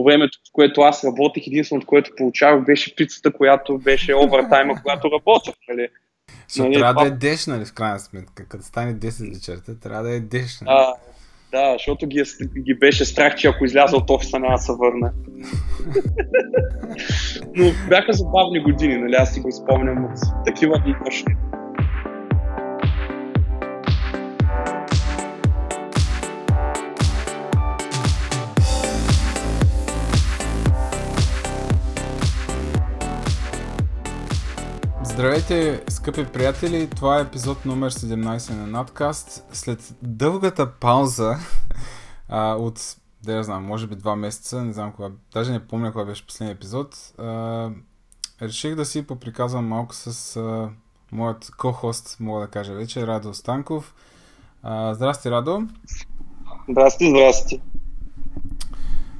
по времето, в което аз работех, единственото, което получавах, беше пицата, която беше овертайма, когато работех. Нали? Защото нали, трябва това... да е деш, нали, в крайна сметка. Като стане 10 вечерта, трябва да е деш. Нали? А, да, защото ги, ги беше страх, че ако изляза от офиса, няма да се върне. Но бяха забавни години, нали? Аз си го спомням от такива дни точно. Здравейте, скъпи приятели! Това е епизод номер 17 на Надкаст. След дългата пауза а, от, да я знам, може би два месеца, не знам кога, даже не помня кога беше последния епизод, а, реших да си поприказвам малко с а, моят ко-хост, мога да кажа вече, Радо Станков. А, здрасти, Радо! Здрасти, здрасти!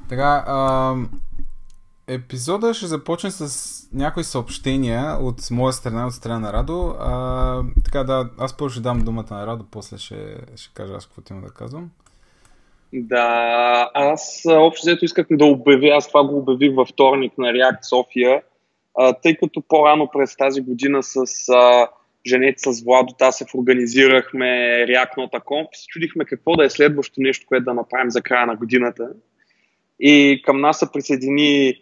Така, а, Епизода ще започне с някои съобщения от моя страна, от страна на Радо. А, така да, аз първо ще дам думата на Радо, после ще, ще кажа аз какво има да казвам. Да, аз общо взето исках да обявя, аз това го обявих във вторник на React София, а, тъй като по-рано през тази година с а, женец с Владо Тасев организирахме React Nota Conf, се чудихме какво да е следващото нещо, което да направим за края на годината. И към нас се присъедини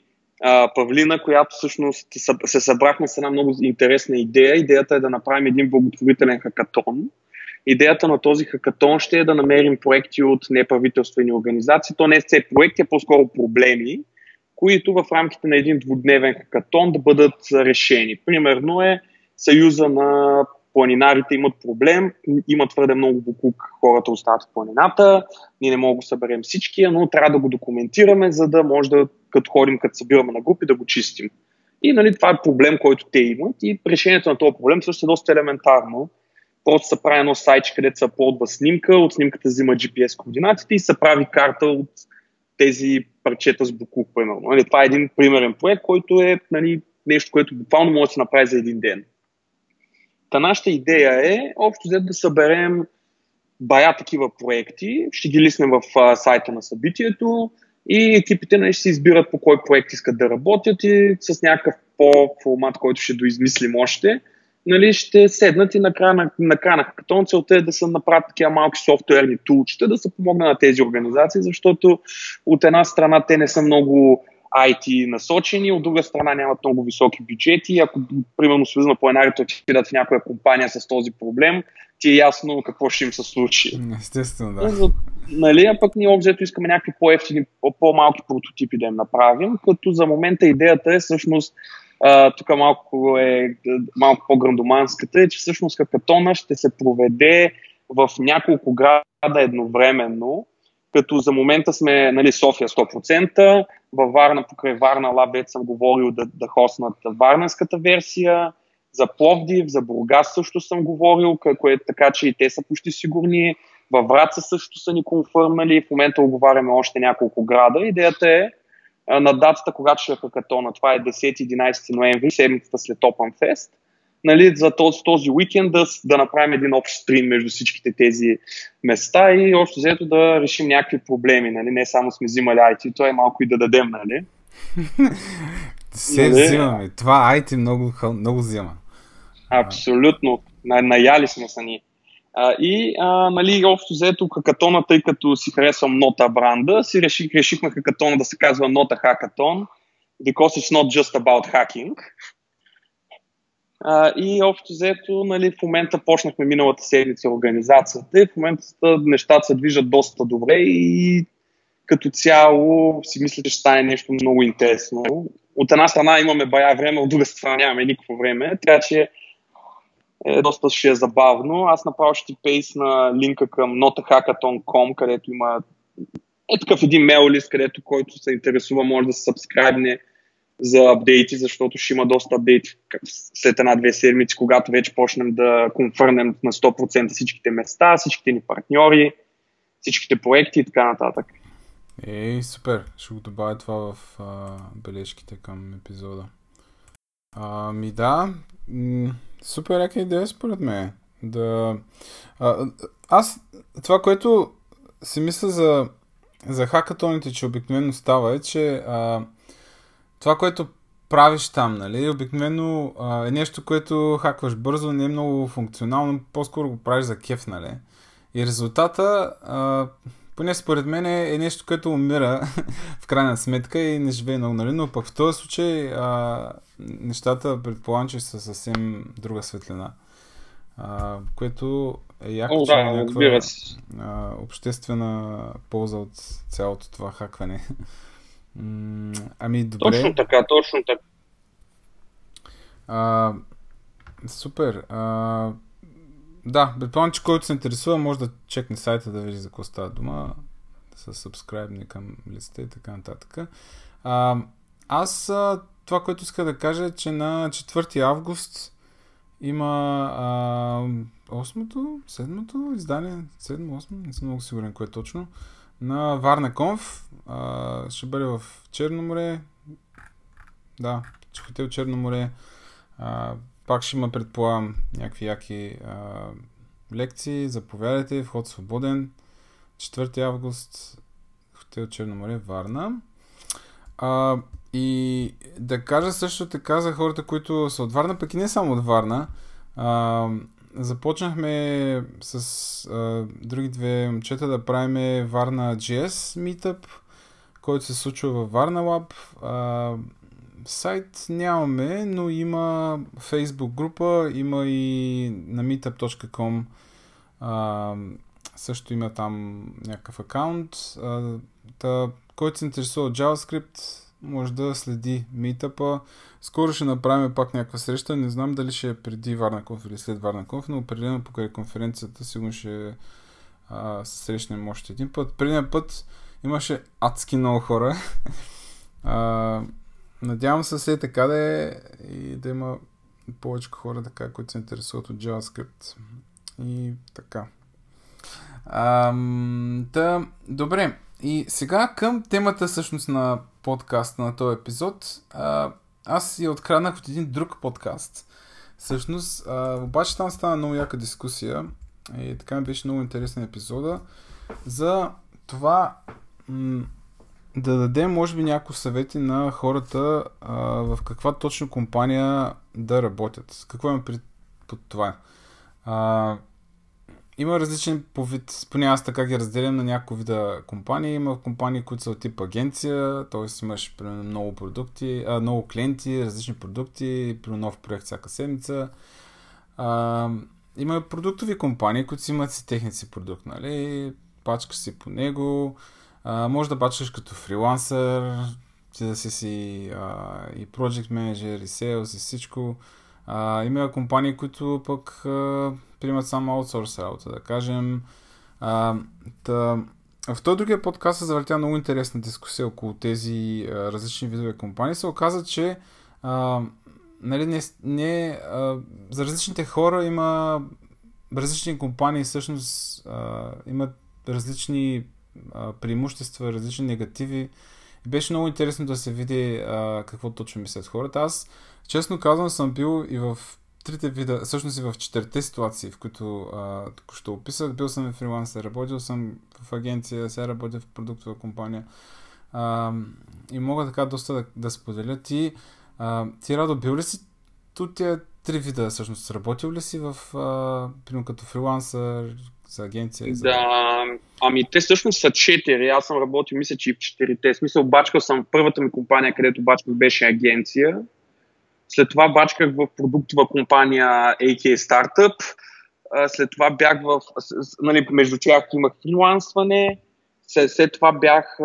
Павлина, която всъщност се събрахме с една много интересна идея. Идеята е да направим един благотворителен хакатон. Идеята на този хакатон ще е да намерим проекти от неправителствени организации. То не е все проекти, а по-скоро проблеми, които в рамките на един двудневен хакатон да бъдат решени. Примерно е Съюза на планинарите имат проблем, има твърде много буклук, хората остават в планината, ние не можем да съберем всички, но трябва да го документираме, за да може да, като ходим, като събираме на групи, да го чистим. И нали, това е проблем, който те имат и решението на този проблем също е доста елементарно. Просто се прави едно сайче, където се аплодва снимка, от снимката взима GPS координатите и се прави карта от тези парчета с буклук, примерно. Нали, това е един примерен проект, който е нали, нещо, което буквално може да се направи за един ден. Та нашата идея е общо взето да съберем бая такива проекти, ще ги лиснем в а, сайта на събитието и екипите не нали, ще се избират по кой проект искат да работят и с някакъв по-формат, който ще доизмислим още, нали, ще седнат и на края на, на, края на хакатон. Целта е да се направят такива малки софтуерни тулчета, да се помогна на тези организации, защото от една страна те не са много IT насочени, от друга страна нямат много високи бюджети. Ако, примерно, Съюзна планарите отидат в някоя компания с този проблем, ти е ясно какво ще им се случи. Естествено, да. Нали, а пък ние обзето искаме някакви по-ефтини, по-малки прототипи да им направим, като за момента идеята е всъщност тук малко е малко по-грандоманската, е, че всъщност хакатона ще се проведе в няколко града едновременно, като за момента сме нали, София 100%, във Варна, покрай Варна Лабет съм говорил да, да хоснат варненската версия, за Пловдив, за Бургас също съм говорил, кое, така че и те са почти сигурни. Във Враца също са ни конфърмали, в момента оговаряме още няколко града. Идеята е на датата, когато ще е хакатона, това е 10-11 ноември, седмицата след Open Fest, нали, за този, този уикенд да, да направим един общ стрим между всичките тези места и общо взето да решим някакви проблеми. Нали? Не само сме взимали IT, то е малко и да дадем. Нали? Се нали? взимаме. Това IT много, много взима. Абсолютно. Наяли сме са ни. А, и а, нали, общо взето хакатона, тъй като си харесвам нота бранда, си реших, решихме хакатона да се казва нота хакатон, because it's not just about hacking. А, и общо взето, нали, в момента почнахме миналата седмица организацията и в момента нещата се движат доста добре и като цяло си мисля, че ще стане нещо много интересно. От една страна имаме бая време, от друга страна нямаме никакво време, така че е, доста ще е забавно. Аз направо ще ти пейсна линка към notahackathon.com, където има е такъв един мейл лист, където който се интересува може да се сабскрайбне за апдейти, защото ще има доста апдейти след една-две седмици, когато вече почнем да конфърнем на 100% всичките места, всичките ни партньори, всичките проекти и така нататък. Ей, супер. Ще го добавя това в а, бележките към епизода. А, ми да, супер яка идея според мен. Да... А, аз, това, което си мисля за за хакатоните, че обикновено става е, че а, това, което правиш там, нали, обикновено а, е нещо, което хакваш бързо, не е много функционално, по-скоро го правиш за кеф, нали. И резултата, а, поне според мен е, нещо, което умира в крайна сметка и не живее много, нали, но пък в този случай а, нещата предполагам, че са съвсем друга светлина. А, което е яко, О, че да, някаква а, обществена полза от цялото това хакване. ами добре. Точно така, точно така. А, супер. А, да, предполагам, че който се интересува, може да чекне сайта да види за какво става дума, да се subscribe към листа и така нататък. А, аз това, което иска да кажа е, че на 4 август има а, 8-то, 7-то издание, 7-8, не съм много сигурен кое е точно, на Варна Конф. А, ще бъде в Черно море. Да, хотел Черно море. А, пак ще има, предполагам, някакви яки а, лекции. Заповядайте, вход свободен. 4 август, хотел Черно море, Варна. А, и да кажа също така за хората, които са от Варна, пък и не само от Варна. А, започнахме с а, други две момчета да правим Варна GS Meetup, който се случва във Варна Lab. А, сайт нямаме, но има Facebook група, има и на meetup.com а, също има там някакъв акаунт. А, та, който се интересува от JavaScript, може да следи митъпа. Скоро ще направим пак някаква среща. Не знам дали ще е преди Варнаков или след Варнаков, но определено покрай конференцията сигурно ще а, се срещнем още един път. Предния път имаше адски много хора. а, надявам се се така да е и да има повече хора, така, които се интересуват от JavaScript. И така. Ам, да, добре. И сега към темата всъщност на подкаста на този епизод. А, аз я откранах от един друг подкаст. Всъщност, а, обаче там стана много яка дискусия и така ми беше много интересен епизода за това м- да дадем, може би, някои съвети на хората а, в каква точно компания да работят. Какво има пред под това? А, има различни по вид, поне аз така ги разделям на някои вида компании. Има компании, които са от тип агенция, т.е. имаш примерно много продукти, а, много клиенти, различни продукти, при нов проект всяка седмица. А, има продуктови компании, които си имат си техния си продукт, нали? Пачкаш си по него, а, може да пачкаш като фрилансър, ти да си си а, и project manager, и sales, и всичко. А, има компании, които пък а, приемат само аутсорс работа, да кажем. А, та, в този другия подкаст се завъртя много интересна дискусия около тези а, различни видове компании. Се оказа, че а, нали, не, не, а, за различните хора има различни компании всъщност а, имат различни а, преимущества, различни негативи. Беше много интересно да се види а, какво точно мислят хората. Аз, честно казвам, съм бил и в трите вида, всъщност и в четирите ситуации, в които а, току-що описах. Бил съм фрилансър, работил съм в агенция, сега работя в продуктова компания. А, и мога така доста да, да споделя. Ти, а, ти Радо, бил ли си от тия три вида всъщност? Работил ли си в, а, примерно като фрилансър, за агенция? За... Да, ами те всъщност са четири. Аз съм работил, мисля, че и в четирите. Смисъл, бачкал съм първата ми компания, където бачках беше агенция. След това бачках в продуктова компания AK Startup. След това бях в... Нали, между тях имах фрилансване. След, след това бях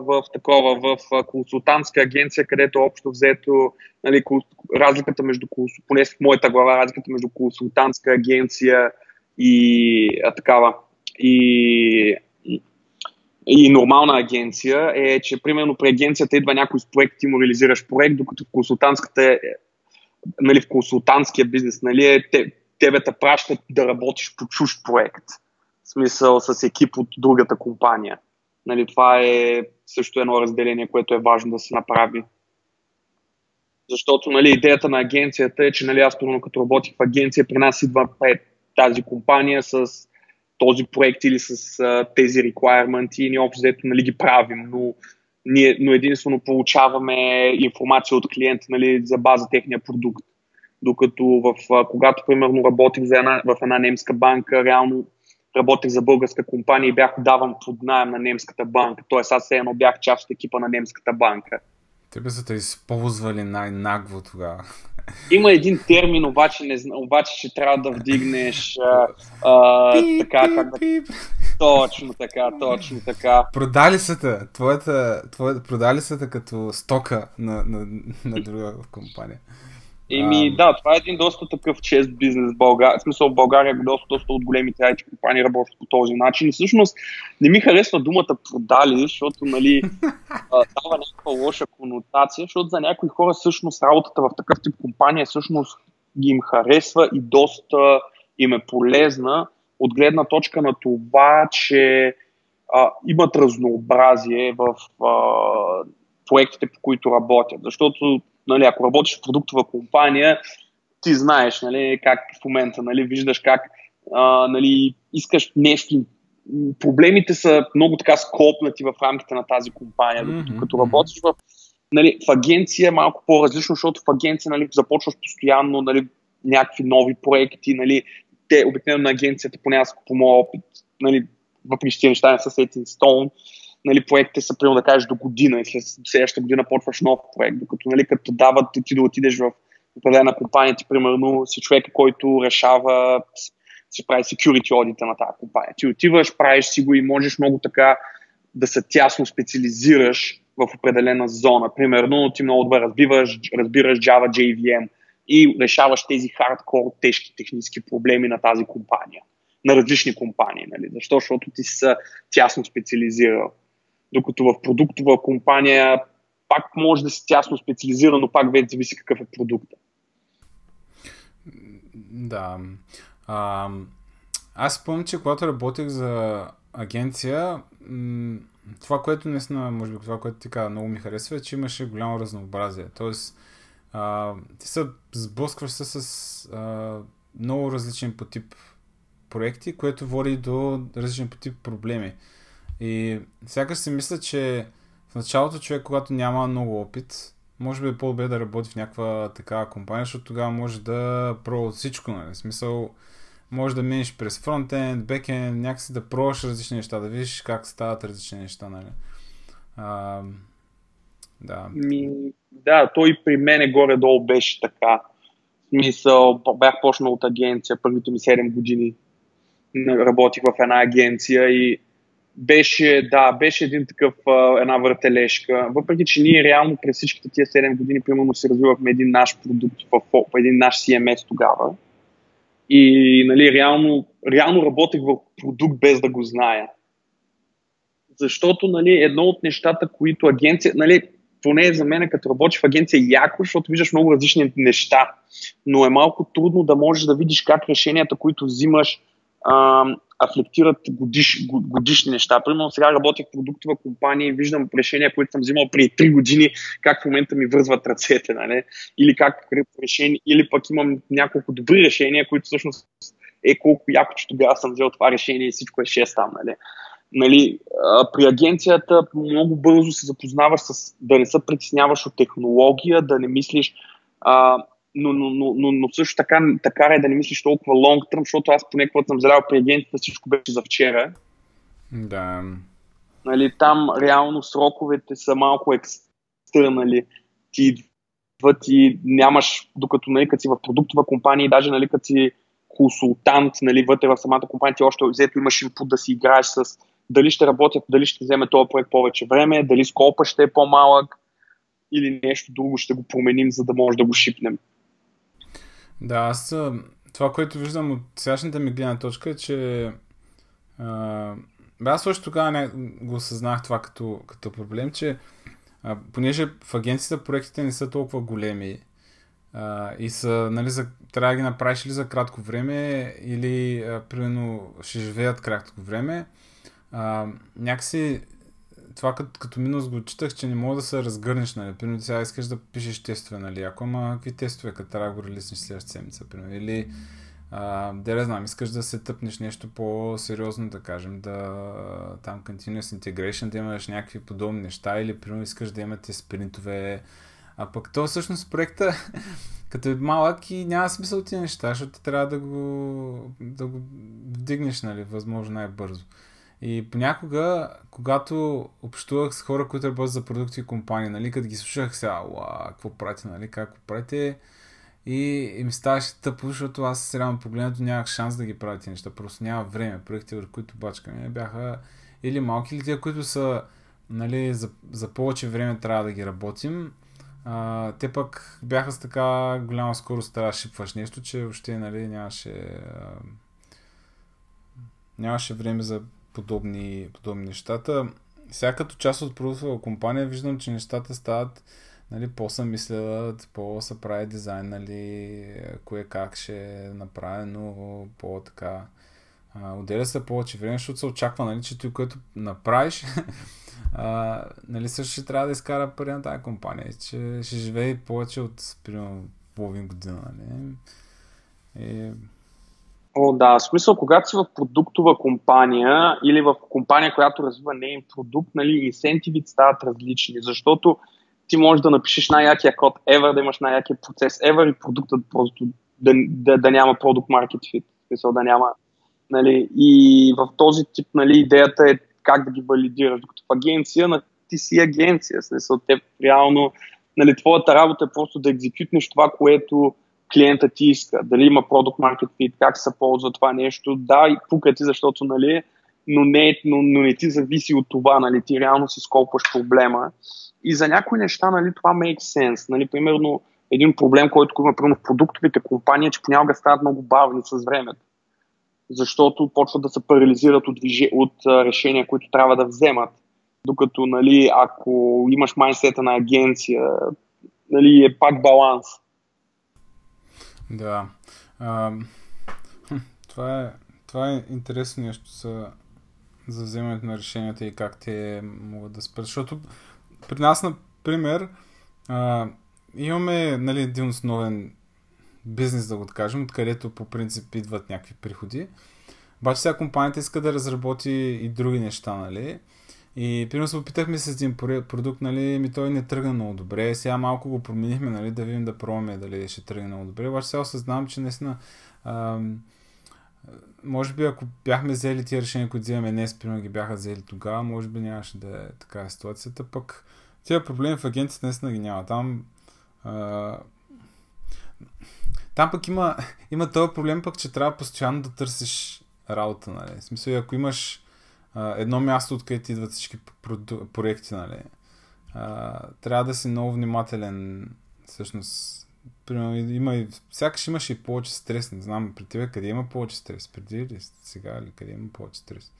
в такова, в консултантска агенция, където общо взето нали, разликата между, поне в моята глава, разликата между консултантска агенция и а, такава и, и нормална агенция е, че примерно при агенцията идва някой с проект, ти му реализираш проект, докато в консултантската е, нали, в консултантския бизнес, нали, е, те, тебе те пращат да работиш по чуж проект. В смисъл с екип от другата компания. Нали, това е също едно разделение, което е важно да се направи. Защото нали, идеята на агенцията е, че нали, аз, като работих в агенция, при нас идва пред тази компания с този проект или с а, тези requirements и ние общо взето нали, ги правим, но, ние, но единствено получаваме информация от клиента нали, за база техния продукт. Докато в, а, когато примерно работих за една, в една немска банка, реално работех за българска компания и бях даван под найем на немската банка. Тоест аз все едно бях част от екипа на немската банка. Те би са те използвали най-нагво тогава. Има един термин, обаче, не, обаче ще трябва да вдигнеш а, а, пип, така, пип, как да... Пип. Точно така, точно така. Продали са те, твоята, твоята, продали са те като стока на, на, на друга компания. Еми, а... да, това е един доста такъв чест бизнес в България. В смисъл, в България доста, доста от големите IT компании работят по този начин. И всъщност не ми харесва думата продали, защото, нали, дава някаква лоша конотация, защото за някои хора всъщност работата в такъв тип компания всъщност ги им харесва и доста им е полезна от гледна точка на това, че а, имат разнообразие в а, проектите, по които работят. Защото нали, ако работиш в продуктова компания, ти знаеш нали, как в момента, нали, виждаш как а, нали, искаш нещо. Проблемите са много така скопнати в рамките на тази компания. Mm-hmm. Като работиш в, нали, в агенция е малко по-различно, защото в агенция нали, започваш постоянно нали, някакви нови проекти. Нали, те обикновено на агенцията, поне аз по моя опит, нали, въпреки че неща не са Setting Stone, нали, проектите са, примерно да кажеш, до година и след следващата година почваш нов проект, докато нали, като дават ти да отидеш в определена компания, ти примерно си човек, който решава, си прави security аудита на тази компания. Ти отиваш, правиш си го и можеш много така да се тясно специализираш в определена зона. Примерно, ти много добре разбиваш, разбираш Java JVM и решаваш тези хардкор, тежки технически проблеми на тази компания на различни компании. Нали? Защо? Защото ти си тясно специализирал. Докато в продуктова компания пак може да си тясно специализиран, но пак вече зависи какъв е продукта. Да. А, аз спомням, че когато работех за агенция, това, което наистина, може би това, което ти каза, много ми харесва, е, че имаше голямо разнообразие. Тоест, а, ти се сблъскваш с а, много различен по тип проекти, което води до различен по тип проблеми. И сякаш си мисля, че в началото човек, когато няма много опит, може би е по-добре да работи в някаква такава компания, защото тогава може да пробва всичко, нали? Смисъл, може да минеш през фронтенд, бекенд, някакси да пробваш различни неща, да видиш как стават различни неща, нали? А, да. Ми, да, той при мене горе-долу беше така. Смисъл, бях почнал от агенция първите ми 7 години. Работих в една агенция и беше, да, беше един такъв, една въртележка. Въпреки, че ние реално през всичките тия 7 години, примерно, си развивахме един наш продукт в, в един наш CMS тогава. И, нали, реално, реално работех в продукт без да го зная. Защото, нали, едно от нещата, които агенция, нали, поне за мен, като работиш в агенция, е яко, защото виждаш много различни неща. Но е малко трудно да можеш да видиш как решенията, които взимаш, афлектират годиш, годишни неща. Примерно сега работя в продуктова компания и виждам решения, които съм взимал преди 3 години, как в момента ми вързват ръцете, нали? или как решение, или пък имам няколко добри решения, които всъщност е колко яко, че тогава съм взел това решение и всичко е 6 там. Нали? Нали, при агенцията много бързо се запознаваш с да не се притесняваш от технология, да не мислиш а, но, но, но, но, но също така, така е да не мислиш толкова long term, защото аз поне когато съм залял при агентите, всичко беше за вчера. Да. Нали, там реално сроковете са малко екстернали. Ти идват и нямаш, докато нали, като си в продуктова компания, даже нали, като си консултант нали, вътре в самата компания, ти още взето имаш инпут да си играеш с дали ще работят, дали ще вземе този проект повече време, дали скопа ще е по-малък или нещо друго ще го променим, за да може да го шипнем. Да, аз това, което виждам от сегашната ми гледна точка е, че а, аз също тогава не го осъзнах това като, като проблем, че а, понеже в агенцията проектите не са толкова големи а, и са, нали, за, трябва да ги направиш или за кратко време, или а, примерно ще живеят кратко време, а, някакси това като, като минус го читах, че не мога да се разгърнеш, нали. Примерно сега искаш да пишеш тестове, нали. Ако ама какви тестове, като трябва да го релиснеш следващата седмица, примерно. Или да не знам, искаш да се тъпнеш нещо по-сериозно, да кажем, да там Continuous Integration, да имаш някакви подобни неща или примерно искаш да имате спринтове, а пък то всъщност проекта като е малък и няма смисъл тия неща, защото трябва да го, да го вдигнеш, нали, възможно най-бързо. И понякога, когато общувах с хора, които работят за продукти и компании, нали, като ги слушах сега, какво правите, нали, как правите, и, и ми ставаше тъпо, защото аз реално погледнато нямах шанс да ги правя тези неща. Просто няма време. Проекти, върху които бачкаме, бяха или малки, или тия, които са нали, за, за повече време трябва да ги работим. А, те пък бяха с така голяма скорост трябва да шипваш нещо, че въобще нали, нямаше, а, нямаше време за подобни, подобни нещата. Сега като част от продуктова компания виждам, че нещата стават нали, по-са мислят, по-са прави дизайн, нали, кое как ще е направено, по-така. отделя се повече време, защото се очаква, нали, че той, което направиш, а, нали, също ще трябва да изкара пари на тази компания, че ще живее повече от, примерно, половин година, нали. И... О, да, в смисъл, когато си в продуктова компания или в компания, която развива нейн продукт, нали, инсентивите стават различни, защото ти можеш да напишеш най-якия код ever, да имаш най-якия процес ever и продуктът просто да, да, да няма product market fit, смисъл да няма, нали, и в този тип, нали, идеята е как да ги валидираш, докато в агенция, на, ти си агенция, смисъл, те реално, нали, твоята работа е просто да екзекютнеш това, което клиента ти иска, дали има product market fit, как се ползва това нещо, да, и пука ти, защото, нали, но не, но, но не ти зависи от това, нали, ти реално си сколпваш проблема и за някои неща нали, това makes sense. Нали, примерно, един проблем, който има примерно в продуктовите компании, е, че понякога стават много бавни с времето. Защото почват да се парализират от, движи... от решения, които трябва да вземат. Докато, нали, ако имаш майнсета на агенция, нали, е пак баланс. Да. А, това, е, това е интересно нещо за, за вземането на решенията и как те могат да спрат. Защото при нас, например, а, имаме нали, един основен бизнес, да го кажем, откъдето по принцип идват някакви приходи. Обаче сега компанията иска да разработи и други неща, нали? И примерно се опитахме с един продукт, нали, ми той не тръгна много добре. Сега малко го променихме, нали, да видим да пробваме дали ще тръгне много добре. Обаче сега осъзнавам, че наистина ам, може би ако бяхме взели тия решения, които вземаме днес, примерно ги бяха взели тогава, може би нямаше да е така ситуацията. Пък тия проблеми в агенцията наистина ги няма. Там а... там пък има, има този проблем пък, че трябва постоянно да търсиш работа, нали? В смисъл, ако имаш а, едно място, откъдето идват всички проекти, нали? А, трябва да си много внимателен всъщност примерно, има и, сякаш имаше и повече стрес. Не знам, при тебе къде има повече стрес? Преди или сега или къде има повече стрес?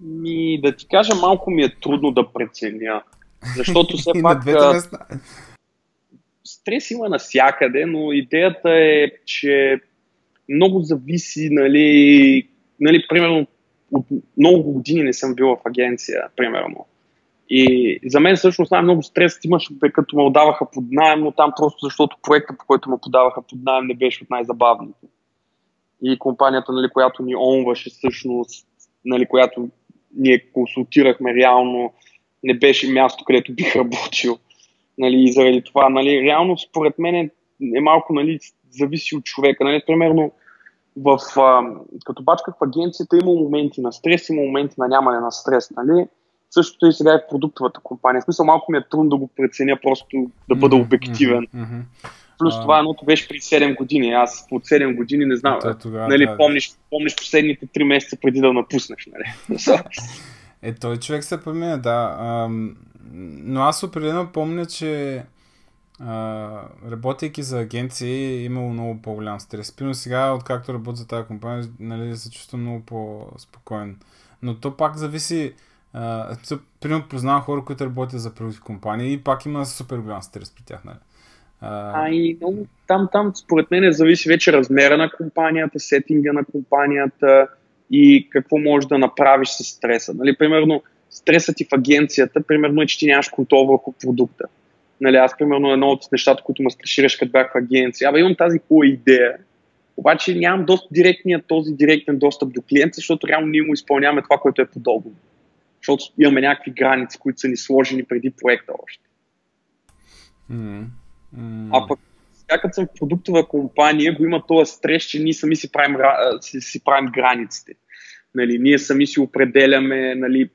Ми, да ти кажа, малко ми е трудно да преценя. Защото все пак... Стрес има навсякъде, но идеята е, че много зависи, нали, нали примерно, от много години не съм бил в агенция, примерно. И за мен всъщност най-много стрес имаше, като ме отдаваха под найем, но там просто защото проекта, по който ме подаваха под найем, не беше от най-забавните. И компанията, нали, която ни онваше всъщност, нали, която ние консултирахме реално, не беше място, където бих работил. Нали, и заради това, нали, реално според мен е, малко нали, зависи от човека. Нали, примерно, в, а, като бачка в агенцията има моменти на стрес, има моменти на нямане на стрес. Нали? Същото и сега е в продуктовата компания. В смисъл малко ми е трудно да го преценя, просто да бъда обективен. Mm-hmm. Плюс а... това едното беше при 7 години. Аз от 7 години не знам. Тогава, нали, да, помниш, помниш последните 3 месеца преди да напуснеш. Нали? е, той човек се променя, да. Ам, но аз определено помня, че а, работейки за агенции, е имало много по-голям стрес. Примерно сега, откакто работя за тази компания, нали, се чувствам много по-спокоен. Но то пак зависи Uh, примерно познавам хора, които работят за продукти компании и пак има супер голям стрес при тях. Нали? А и много, там, там според мен зависи вече размера на компанията, сетинга на компанията и какво можеш да направиш с стреса. Нали, примерно, стресът ти в агенцията, примерно е, че ти нямаш контрол върху продукта. Нали, аз, примерно, едно от нещата, които ме страшираш, като бях в агенция, абе имам тази хубава идея, обаче нямам доста директния, този директен достъп до клиента, защото реално ние му изпълняваме това, което е подобно. Защото имаме някакви граници, които са ни сложени преди проекта още. Mm. Mm. А пък сега като съм в продуктова компания, го има този стрес, че ние сами си правим, си, си правим границите. Нали, ние сами си определяме нали,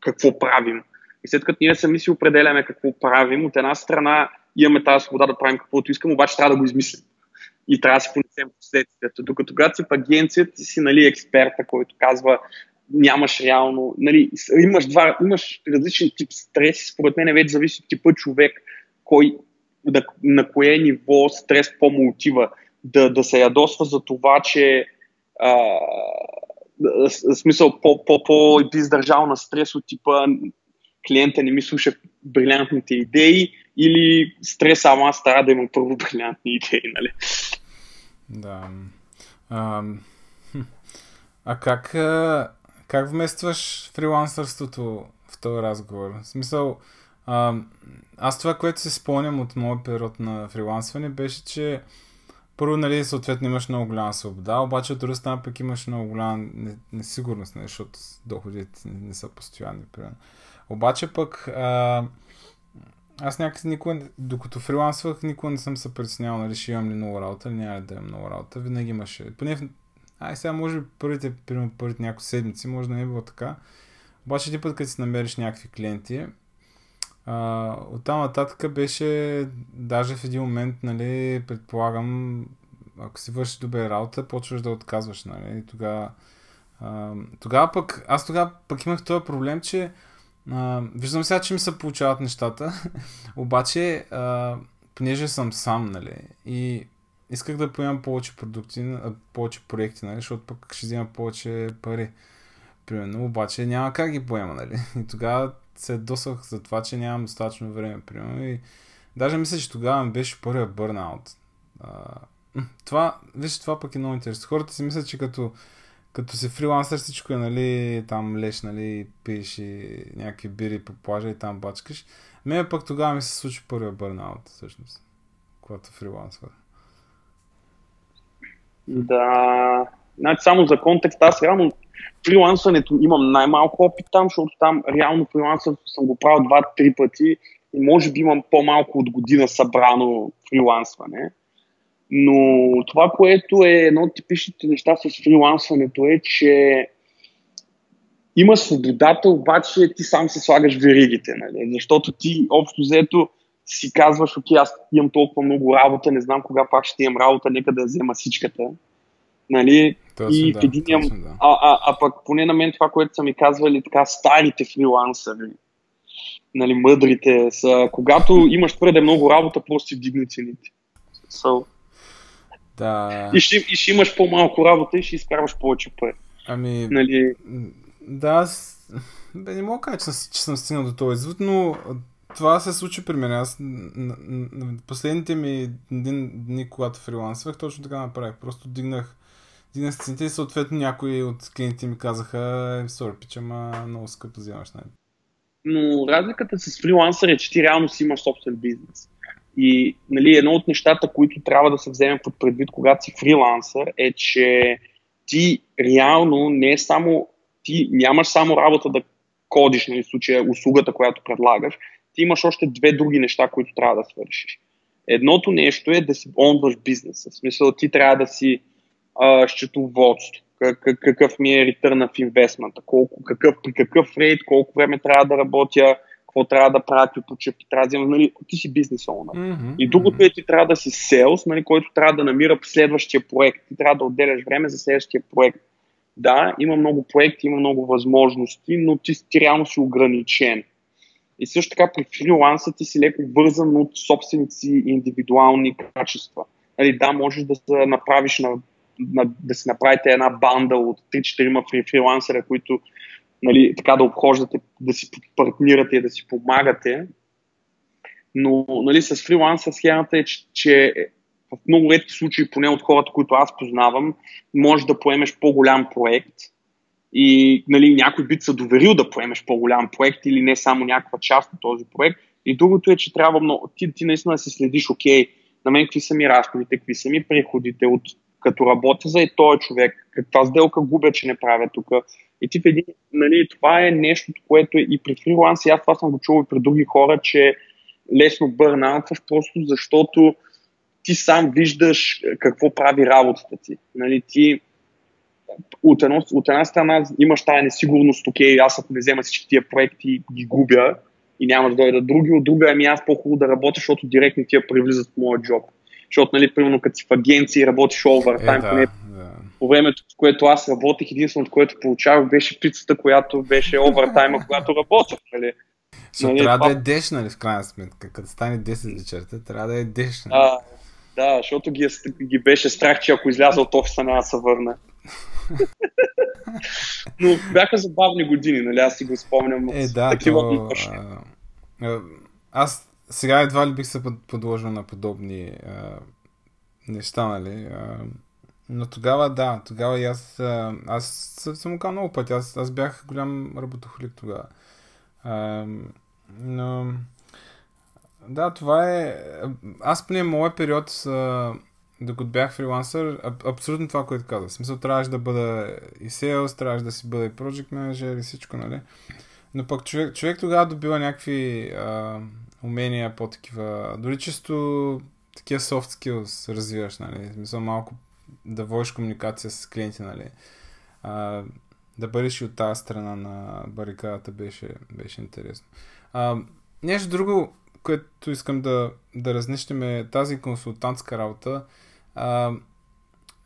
какво правим. И след като ние сами си определяме какво правим, от една страна имаме тази свобода да правим каквото искаме, обаче трябва да го измислим. И трябва да си понесем последствията. Докато когато си в агенцията, ти си нали, експерта, който казва нямаш реално, нали, имаш, два, имаш различен тип стрес, според мен вече зависи от типа човек, кой, да, на кое ниво стрес по-му отива. Да, да се ядосва за това, че а, смисъл по-издържал по, по, на стрес от типа клиента не ми слуша брилянтните идеи или стрес, ама аз трябва да имам първо брилянтни идеи, нали? Да. А, а как, как вместваш фрилансърството в този разговор? В смисъл, а, аз това, което се спомням от моят период на фрилансване, беше, че първо, нали, съответно имаш много голяма свобода, обаче от друга страна пък имаш много голяма несигурност, нали, защото доходите не, не са постоянни, примерно. Обаче пък а, аз някакси никога, докато фрилансвах, никога не съм се притеснявал, нали, ще имам ли много работа или няма да имам много работа. Винаги имаше. Поне, ай сега може би първите, примерно първите няколко седмици, може да не е било така. Обаче ти път, като си намериш някакви клиенти, а, оттам нататък беше, даже в един момент, нали, предполагам, ако си върши добре работа, почваш да отказваш, нали, тогава тогава пък, аз тогава пък имах този проблем, че а, виждам сега, че ми се получават нещата, обаче, а, понеже съм сам, нали, и исках да поемам повече продукти, повече проекти, нали, защото пък ще взема повече пари. Примерно, обаче няма как ги поема, нали. И тогава се досах за това, че нямам достатъчно време, примерно. И даже мисля, че тогава ми беше първия бърнаут. това, виж, това пък е много интересно. Хората си мислят, че като, като си фрилансър всичко е, нали, там леш, нали, пиеш и някакви бири по плажа и там бачкаш. Мене пък тогава ми се случи първия бърнаут, всъщност, когато фрилансвах. Да, значи само за контекст, аз реално фрилансването имам най-малко опит там, защото там реално фрилансването съм го правил два-три пъти и може би имам по-малко от година събрано фрилансване. Но това, което е едно от типичните неща с фрилансването е, че има свободата, обаче ти сам се слагаш веригите, нали? защото ти общо взето си казваш, окей, аз имам толкова много работа, не знам кога пак ще имам работа, нека да взема всичката. Нали? Точно, и да, в един, точно, да. а, а, а пък поне на мен това, което са ми казвали така старите фрилансъри, нали, мъдрите, са когато имаш твърде много работа, просто си вдигни цените. So, да. И ще, и ще имаш по-малко работа и ще изкарваш повече пари. Ами, нали... да, аз... Бе, не мога кажа, че, че съм стигнал до този извод, но това се случи при мен. Аз последните ми дни, когато фрилансвах, точно така направих. Просто дигнах дигнах цените и съответно някои от клиентите ми казаха, е, сори, пича, ама много скъпо вземаш. Нали? Но разликата с фрилансър е, че ти реално си имаш собствен бизнес. И нали, едно от нещата, които трябва да се вземе под предвид, когато си фрилансър, е, че ти реално не е само, ти нямаш само работа да кодиш, нали, в случая услугата, която предлагаш, ти имаш още две други неща, които трябва да свършиш. Едното нещо е да си онваш бизнеса. В смисъл, ти трябва да си а, счетоводство, как, какъв ми е return of investment, колко, какъв, при какъв рейд, колко време трябва да работя, какво трябва да правя, какви почепи трябва да взема, нали, ти си бизнес оунър. Mm-hmm, и другото е, ти трябва да си селс, нали, който трябва да намира следващия проект. Ти трябва да отделяш време за следващия проект. Да, има много проекти, има много възможности, но ти, ти реално си ограничен. И също така при фриланса ти си леко вързан от собствените си индивидуални качества. Нали, да, можеш да се направиш на на, да си направите една банда от 3-4 фрилансера, които нали, така да обхождате, да си партнирате да си помагате. Но нали, с фриланса схемата е, че, че в много редки случаи, поне от хората, които аз познавам, може да поемеш по-голям проект и нали, някой би се доверил да поемеш по-голям проект или не само някаква част от този проект. И другото е, че трябва много, ти, ти наистина да си следиш, окей, на мен какви са ми разходите, какви са ми приходите, от като работя за и този човек, каква сделка губя, че не правя тук. И ти в един, нали, това е нещо, което и при фриланс, и аз това съм го чувал и при други хора, че лесно бърнаутваш, просто защото ти сам виждаш какво прави работата ти. Нали, ти от, едно, от една страна имаш тази несигурност, окей, аз ако не взема всички тия проекти, ги губя и няма да дойдат други, от друга ами аз по-хубаво да работя, защото директно тия привлизат в моя джоб. Защото, нали, примерно, като си в агенция и работиш овертайм, е, да, поне. По времето, в което аз работех, единственото, което получавах, беше пицата, която беше овертайма, когато работех. Нали. Защото нали, трябва това... да е деш, нали, в крайна сметка. Като стане 10 вечерта, трябва да е деш. Нали? А, да, защото ги, ги беше страх, че ако изляза от офиса, няма да се върне. Но бяха забавни години, нали? Аз си го спомням. Е, да, такива то, а, аз сега едва ли бих се подложил на подобни а, неща, нали? А, но тогава, да, тогава и аз, аз съм казал много пъти, аз, аз бях голям работохолик тогава. А, но, да, това е... Аз поне моят период, докато бях фрилансър, абсолютно това, което казах. В смисъл, трябваше да бъда и sales, трябваше да си бъда и project manager и всичко, нали? Но пък човек, човек тогава добива някакви а, умения по-такива, дори чисто такива soft skills развиваш, нали? В смисъл малко да водиш комуникация с клиенти, нали? А, да бъдеш и от тази страна на барикадата беше, беше интересно. А, нещо друго, което искам да, да разнищим е тази консултантска работа. А,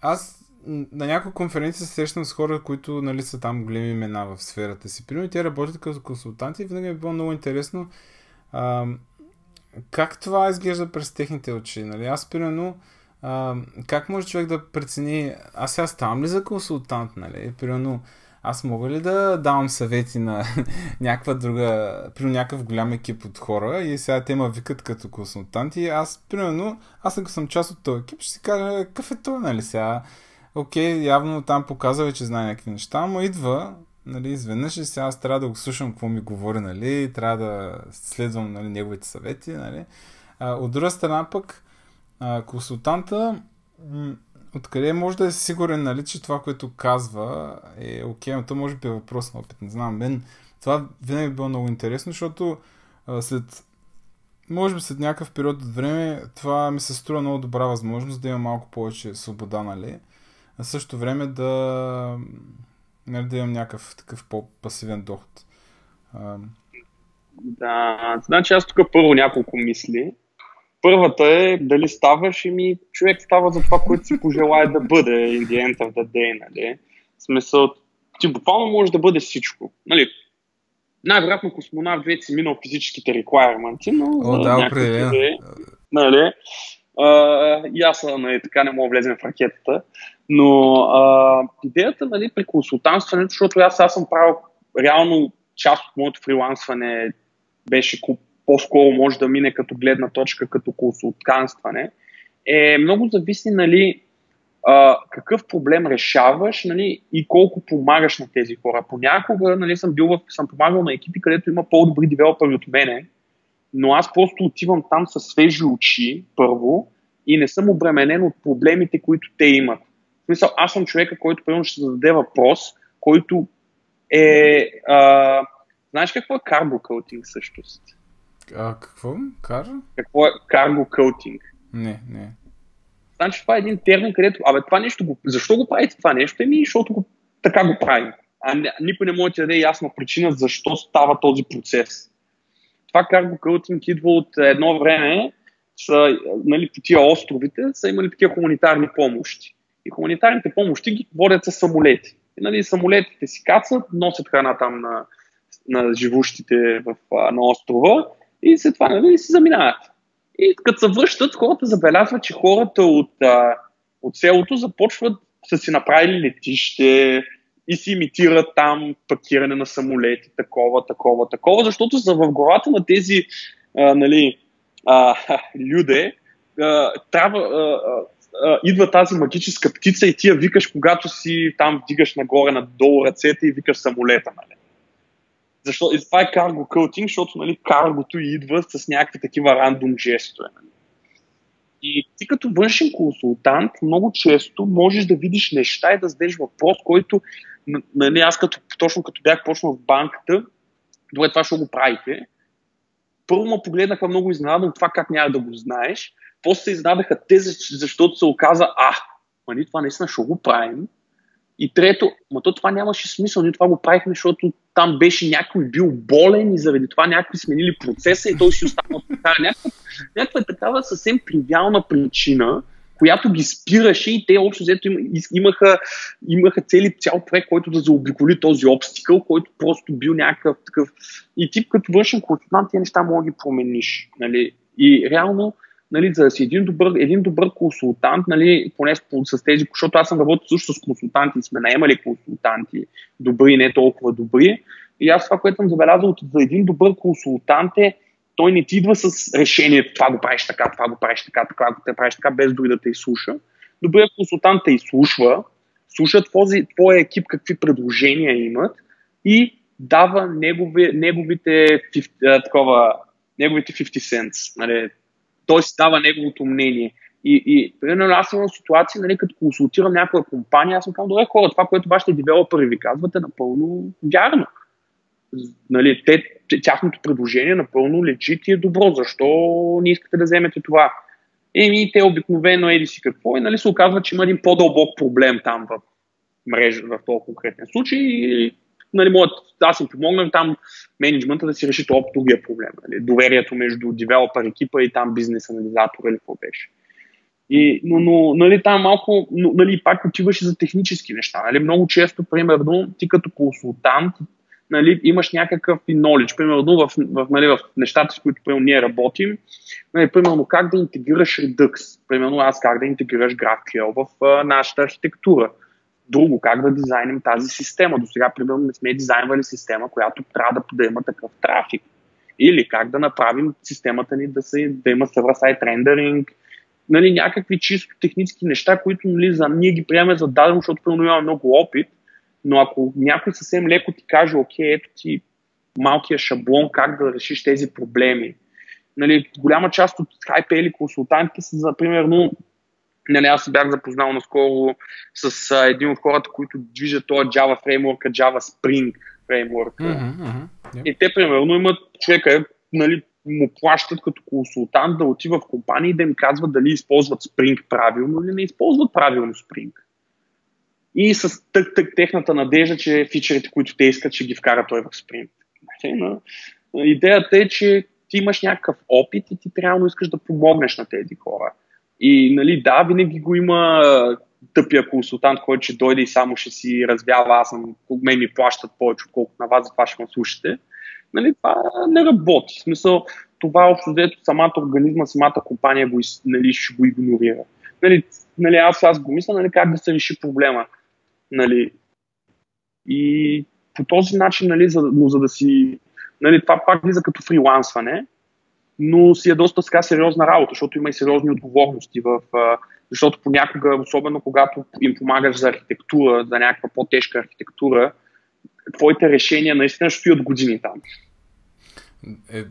аз на някои конференции се срещам с хора, които нали, са там големи имена в сферата си. Примерно те работят като консултанти и винаги е било много интересно а, как това изглежда през техните очи. Нали? Аз примерно а, как може човек да прецени, аз сега ставам ли за консултант, нали? Примерно, аз мога ли да давам съвети на някаква друга, при някакъв голям екип от хора и сега те ме викат като консултанти, аз, примерно, аз ако съм част от този екип, ще си кажа, какъв е той, нали сега? Окей, явно там показва, че знае някакви неща, но идва, нали, изведнъж и сега аз трябва да го слушам какво ми говори, нали, трябва да следвам нали, неговите съвети, нали. А, от друга страна пък, а, консултанта, откъде може да е сигурен, нали, че това, което казва е окей, но то може би е въпрос на опит. Не знам, мен това винаги е било много интересно, защото а, след може би след някакъв период от време това ми се струва много добра възможност да има малко повече свобода, нали? А също време да, нали, да имам някакъв такъв по-пасивен доход. А... Да, значи аз тук първо няколко мисли. Първата е дали ставаш и ми човек става за това, което си пожелая да бъде in the end of the day, нали? В смисъл, ти буквално можеш да бъдеш всичко. Нали? Най-вероятно космонавт вече си минал физическите requirements, но О, да, определено. Нали? Uh, и аз нали, така не мога да влезем в ракетата. Но а, идеята нали, при консултантстването, защото аз, аз съм правил реално част от моето фрилансване беше по-скоро може да мине като гледна точка, като консултантстване, е много зависи нали, а, какъв проблем решаваш нали, и колко помагаш на тези хора. Понякога нали, съм, бил в, съм помагал на екипи, където има по-добри девелопери от мене, но аз просто отивам там с свежи очи, първо, и не съм обременен от проблемите, които те имат. В смисъл, аз съм човека, който примерно ще зададе въпрос, който е... А, знаеш какво е карго коутинг всъщност? А, какво? Кар? Какво е карго коутинг? Не, не. Значи това е един термин, където, абе, това нещо го, защо го правите това нещо? Еми, защото го, така го правим. А никой не може да даде ясна причина защо става този процес. Това карго коутинг идва от едно време, са, нали, по тия островите са имали такива хуманитарни помощи. И хуманитарните помощи ги водят с самолети. И, нали, самолетите си кацат, носят храна там на, на живущите в, на острова и след това нали, си заминават. И като се връщат, хората забелязват, че хората от, а, от селото започват са си направили летище и си имитират там пакиране на самолети, такова, такова, такова, защото са в главата на тези а, нали, а, люде а, трябва, а, а, идва тази магическа птица и ти я викаш, когато си там вдигаш нагоре, надолу ръцете и викаш самолета. Нали? Защо, и това е карго кълтинг, защото нали, каргото идва с някакви такива рандом жестове. Нали. И ти като външен консултант много често можеш да видиш неща и да зададеш въпрос, който нали, аз като, точно като бях почнал в банката, добре, това ще го правите. Първо ме погледнаха много изненадан това как няма да го знаеш. После се изнадаха те, защото се оказа, а, нали, това наистина ще го правим. И трето, ма то това нямаше смисъл, ние това го правихме, защото там беше някой бил болен и заради това някакви сменили процеса и той си останал така. Някаква, някаква такава съвсем тривиална причина, която ги спираше и те общо взето имаха, имаха цели, цял проект, който да заобиколи този обстикъл, който просто бил някакъв такъв. И тип като външен консултант, тия неща мога да ги промениш. Нали? И реално, нали, за да си един добър, един добър консултант, нали, поне с тези, защото аз съм работил също с консултанти, сме наемали консултанти, добри, не толкова добри. И аз това, което съм забелязал за един добър консултант е, той не ти идва с решение, това го правиш така, това го правиш така, така го правиш така, без дори да те изслуша. Добрият консултант те изслушва, слуша твози, твоя екип какви предложения имат и дава негови, неговите, 50, такова, неговите 50 cents. Нали, той си дава неговото мнение. И, и примерно аз имам ситуация, нали, като консултирам някоя компания, аз съм казвам, добре хора, това, което вашите девелопери ви казват е напълно вярно. Нали, те, тяхното предложение напълно лечит и е добро. Защо не искате да вземете това? Еми, те обикновено еди си какво и нали, се оказва, че има един по-дълбок проблем там в мрежа, в този конкретен случай и нали, моят, аз им помогнах там менеджмента да си реши това другия проблем. Нали, доверието между девелопер екипа и там бизнес анализатора или какво беше. И, но, но нали, там малко, но, нали, пак отиваш и за технически неща. Нали, много често, примерно, ти като консултант нали, имаш някакъв и knowledge. Примерно в, в, нали, в нещата, с които примерно, ние работим, нали, примерно как да интегрираш Redux, примерно аз как да интегрираш GraphQL в а, нашата архитектура. Друго, как да дизайним тази система. До сега, примерно, не сме дизайнвали система, която трябва да, да има такъв трафик. Или как да направим системата ни да, се, да има server-side рендеринг, нали, някакви чисто технически неща, които нали, за, ние ги приемаме за дадено, защото примерно имаме много опит, но ако някой съвсем леко ти каже, окей, ето ти малкия шаблон, как да решиш тези проблеми. Нали, голяма част от хайпели консултантите са, за примерно, нали, аз се бях запознал наскоро с а, един от хората, които движат този Java фреймворка, Java Spring фреймворк. Mm-hmm, mm-hmm. И те, примерно, имат човека, нали, му плащат като консултант да отива в компания и да им казват дали използват Spring правилно или не използват правилно Spring и с тък, тък техната надежда, че фичерите, които те искат, ще ги вкара той в спринт. Но, идеята е, че ти имаш някакъв опит и ти трябва искаш да помогнеш на тези хора. И нали, да, винаги го има тъпия консултант, който ще дойде и само ще си развява, аз съм, мен ми плащат повече, отколкото на вас, затова ще ме слушате. Нали, това не работи. В смисъл, това общо взето самата организма, самата компания го, нали, ще го игнорира. Нали, нали, аз, аз го мисля нали, как да се реши проблема. Нали. И по този начин, нали, за, но за да си... Нали, това пак влиза като фрилансване, но си е доста така сериозна работа, защото има и сериозни отговорности в... Защото понякога, особено когато им помагаш за архитектура, за някаква по-тежка архитектура, твоите решения наистина ще стоят години там. Е,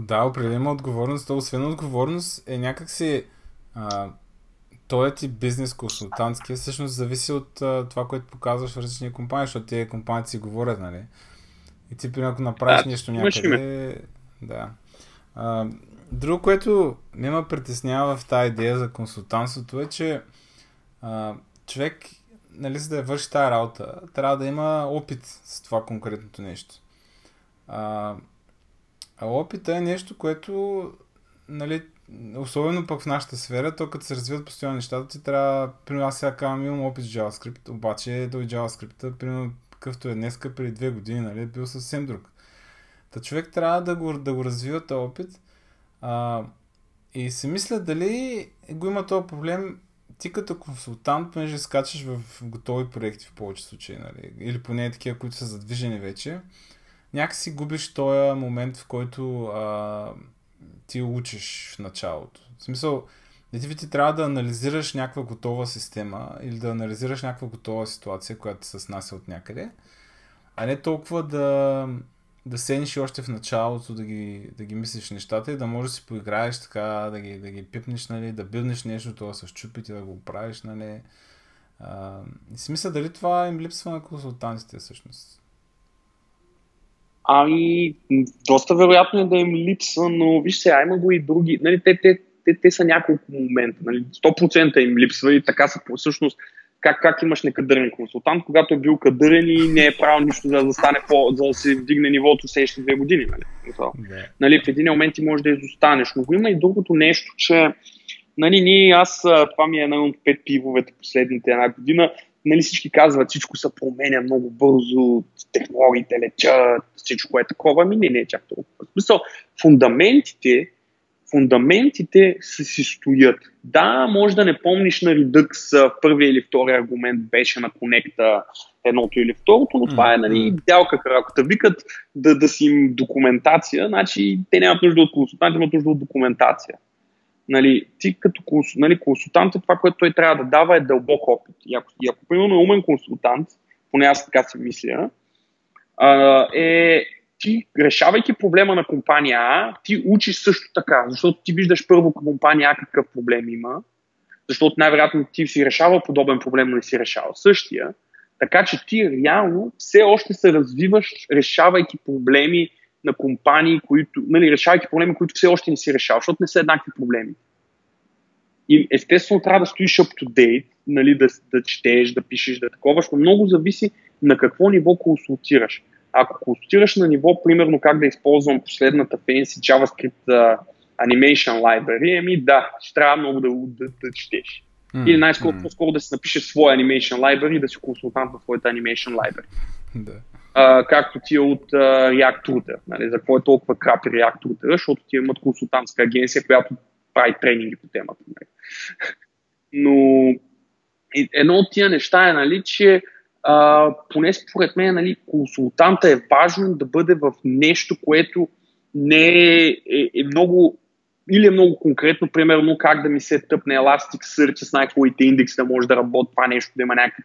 да, определена отговорност. То, освен отговорност е някакси а, той ти бизнес консултантски всъщност зависи от а, това, което показваш в различни компании, защото тези компании си говорят, нали? И ти, ако направиш да, нещо някъде... Да. А, друго, което ме ме притеснява в тази идея за консултантството е, че а, човек, нали, за да върши тази работа, трябва да има опит с това конкретното нещо. А, а опита е нещо, което нали, особено пък в нашата сфера, то като се развиват постоянно нещата, ти трябва, примерно аз сега казвам, имам опит с JavaScript, обаче до JavaScript, примерно какъвто е днеска, преди две години, нали, е бил съвсем друг. Та човек трябва да го, да го развива този опит. А, и се мисля дали го има този проблем ти като консултант, понеже скачаш в готови проекти в повече случаи, нали, или поне такива, които са задвижени вече, някакси губиш този момент, в който а, ти учиш в началото. В смисъл, ти, ти трябва да анализираш някаква готова система или да анализираш някаква готова ситуация, която се снася от някъде, а не толкова да, да седнеш още в началото да ги, да ги мислиш нещата и да можеш да си поиграеш така, да ги, да ги пипнеш, нали, да билнеш нещо, това се щупи да го правиш, нали. А, и си дали това им липсва на консултантите всъщност. Ами, доста вероятно е да им липсва, но виж сега, има го и други. Нали, те, те, те, те са няколко момента. Нали, 100% им липсва и така са всъщност как, как имаш некадърен консултант, когато е бил кадърен и не е правил нищо за да стане по, за да се вдигне нивото следващите две години. Нали? Yeah. нали, в един момент ти можеш да изостанеш. Но го има и другото нещо, че нали, ние, аз, това ми е една от пет пивовете последните една година, нали, всички казват, всичко се променя много бързо, технологиите лечат, всичко е такова, ами не, не е чак толкова. В смисъл, фундаментите фундаментите са си стоят. Да, може да не помниш на Redux първия или втория аргумент беше на конекта едното или второто, но това е нали, дялка Ако викат да, да си им документация, значи те нямат нужда от консултант, имат нужда от документация. Нали, ти като нали, консултант, това, което той трябва да дава е дълбок опит. И ако, и ако примерно е умен консултант, поне аз така си мисля, е ти, решавайки проблема на компания А, ти учиш също така, защото ти виждаш първо компания А какъв проблем има, защото най-вероятно ти си решавал подобен проблем, но не си решавал същия. Така че ти реално все още се развиваш, решавайки проблеми на компании, които, нали, решавайки проблеми, които все още не си решавал, защото не са еднакви проблеми. И естествено трябва да стоиш up to date, нали, да, да четеш, да пишеш, да такова, защото много зависи на какво ниво консултираш. Ако консултираш на ниво, примерно как да използвам последната fancy JavaScript uh, Animation Library, ами да, ще трябва много да, да, да четеш. Mm, Или най-скоро mm. по-скоро да си напишеш своя Animation Library и да си консултант в твоята Animation Library. Да. Uh, както ти е от uh, React Router. Нали, за какво е толкова крапи React Router? Защото ти имат консултантска агенция, която прави тренинги по темата. Нали. Но едно от тия неща е, нали, че а, поне според мен, нали, консултанта е важно да бъде в нещо, което не е, е, е много или е много конкретно, примерно как да ми се тъпне Elasticsearch с най-хубавите индекси да може да работи това нещо, да има някакви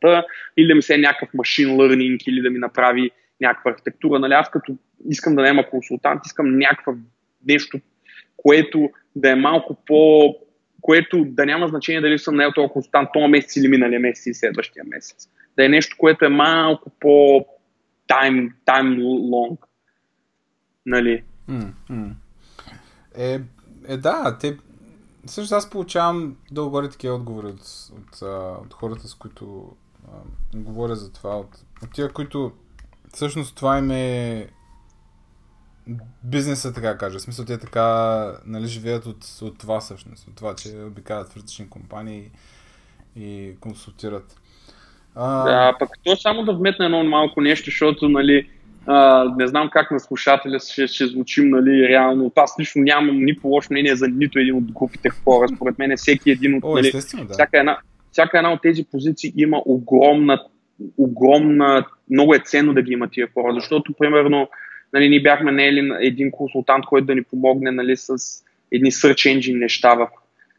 та или да ми се е някакъв машин learning, или да ми направи някаква архитектура. Нали, аз като искам да няма консултант, искам някаква нещо, което да е малко по което да няма значение дали съм наел този консултант този месец или миналия месец и следващия месец да е нещо, което е малко по time, time long. Нали? Е, е, да, те... Също аз получавам дълго горе такива отговори от, от, от хората, с които а, говоря за това. От, от тия, които всъщност това им е бизнеса, така кажа. В смисъл, те така нали, живеят от, от това всъщност. От това, че обикалят в различни компании и консултират. А... Да, пък то само да вметна едно малко нещо, защото, нали, а, не знам как на слушателя ще, ще звучим, нали, реално. Аз лично нямам ни по лошо мнение за нито един от групите хора. Според мен всеки един от, О, нали, да. всяка, една, всяка една от тези позиции има огромна, огромна, много е ценно да ги има тия хора, защото, примерно, нали, ние бяхме наели един консултант, който да ни помогне, нали, с едни search engine неща в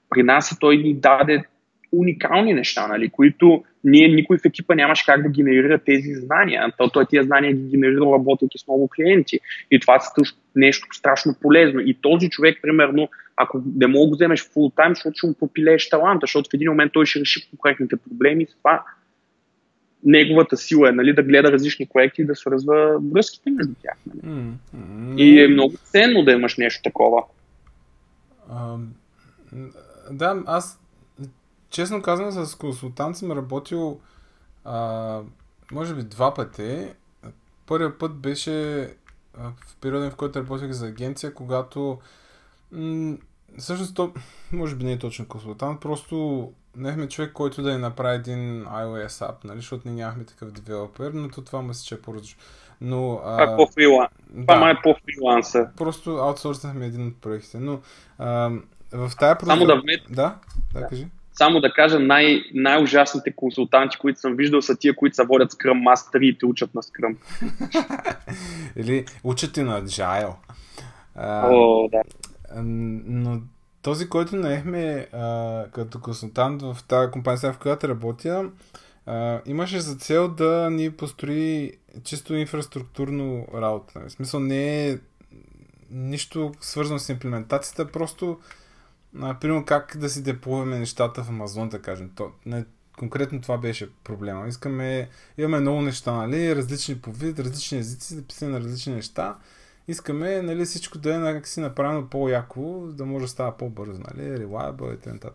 при нас и той ни даде уникални неща, нали, които ние, никой в екипа нямаше как да генерира тези знания. То, той тези знания ги генерира работейки с много клиенти. И това е нещо страшно полезно. И този човек, примерно, ако не мога да вземеш фул тайм, защото ще му попилееш таланта, защото в един момент той ще реши конкретните проблеми. Това неговата сила е нали, да гледа различни проекти и да свързва връзките между тях. Нали. Mm-hmm. И е много ценно да имаш нещо такова. Um, да, аз честно казвам, с консултант съм работил а, може би два пъти. Първият път беше а, в периода, в който работих за агенция, когато м- всъщност то, може би не е точно консултант, просто нехме човек, който да ни направи един iOS app, нали, защото ние нямахме такъв девелопер, но то това мисля, че е по-различно. Но, а, а по-фрилан. Да, това е по-фриланса. Просто аутсорснахме един от проектите. Но а, в тая прозор... Само да вмет... Да, да, да. кажи само да кажа, най- най-ужасните консултанти, които съм виждал, са тия, които са водят Scrum Master и те учат на Scrum. Или учат и на Agile. А, О, да. Но този, който наехме а, като консултант в тази компания, в която работя, а, имаше за цел да ни построи чисто инфраструктурно работа. В смисъл не е нищо свързано с имплементацията, просто примерно как да си деплуваме нещата в Амазон, да кажем. То, не, конкретно това беше проблема. Искаме, имаме много неща, нали, различни по вид, различни езици, записани на различни неща. Искаме, нали, всичко да е някакси направено по-яко, да може да става по-бързо, нали, reliable и т.н.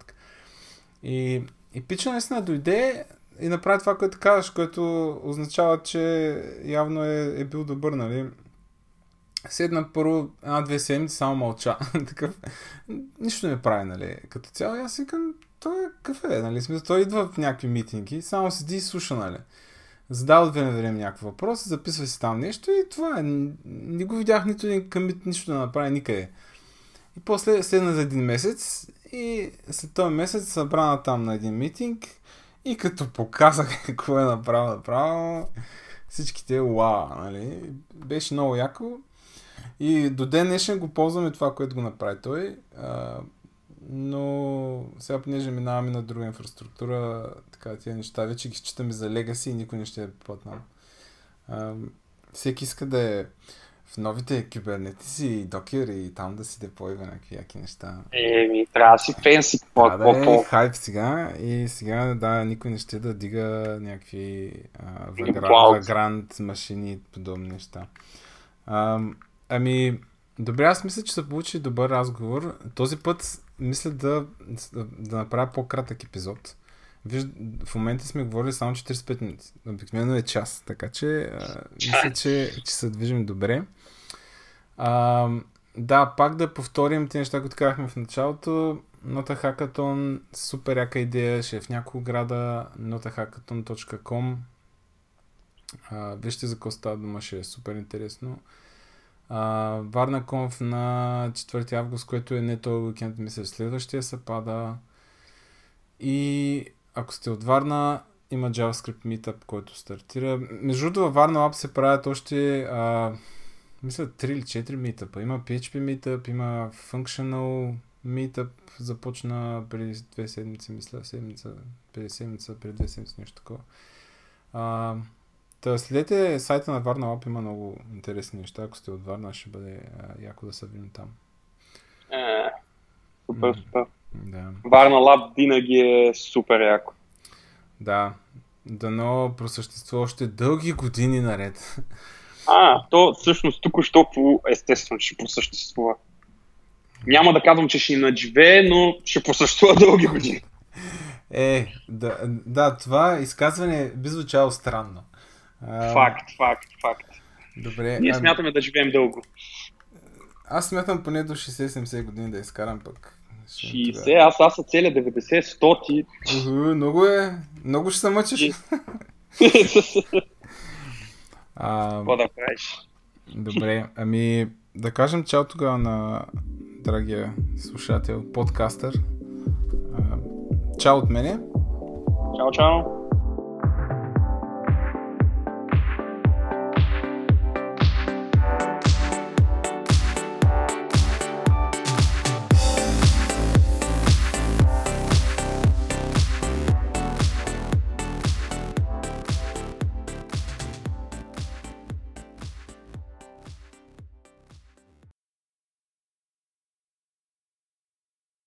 И, и пича наистина дойде и направи това, което казваш, което означава, че явно е, е бил добър, нали. Седна първо една-две седмици, само мълча. Такъв, нищо не прави, нали. Като цяло, аз викам, той е кафе, нали? Смисъл, той идва в някакви митинги, само седи и слуша, нали? Задава от време време някакъв въпрос, записва си там нещо и това е. Не го видях нито един къмит, нищо да направи никъде. И после следна за един месец и след този месец събрана там на един митинг и като показах какво е направил, направо всичките уау, нали? Беше много яко. И до ден днешен го ползваме това, което го направи той. А, но сега понеже минаваме на друга инфраструктура, така тия неща вече ги считаме за легаси и никой не ще е платнал. всеки иска да е в новите кибернетици и докер и там да си деплойва някакви яки неща. Еми, трябва да си фенси. Трябва да е хайп сега и сега да, никой не ще да дига някакви вагрант машини и подобни неща. А, ами, добре, аз мисля, че се получи добър разговор. Този път мисля да, да, направя по-кратък епизод. Виж, в момента сме говорили само 45 минути. Обикновено е час, така че а, мисля, че, че се движим добре. А, да, пак да повторим тези неща, които казахме в началото. Нота Hackathon, супер яка идея, ще е в няколко града, notahackathon.com Вижте за какво става дума, ще е супер интересно. Варна Конф на 4 август, което е не този уикенд, мисля, следващия се пада. И ако сте от Варна, има JavaScript Meetup, който стартира. Между другото, във Варна Lab се правят още, а, мисля, 3 или 4 митъпа. Има PHP Meetup, има Functional Meetup, започна преди две седмици, мисля, седмица, преди седмица, преди две седмици, нещо такова. А, Та следете сайта на Варна Лап, има много интересни неща. Ако сте от Варна, ще бъде а, яко да се видим там. Е, супер, супер. Да. Варна Лаб винаги е супер яко. Да. Дано просъществува още дълги години наред. А, то всъщност тук що по естествено ще просъществува. Няма да казвам, че ще надживее, но ще просъществува дълги години. Е, да, да, това изказване би звучало странно. Факт, факт, факт. Добре. Ние смятаме да живеем дълго. Аз смятам поне до 60-70 години да изкарам пък. 60, аз, аз са цели 90, 100 ти. Уху, много е. Много ще се мъчиш. а, Какво да правиш? Добре, ами да кажем чао тогава на драгия слушател, подкастър. чао от мене. Чао, чао.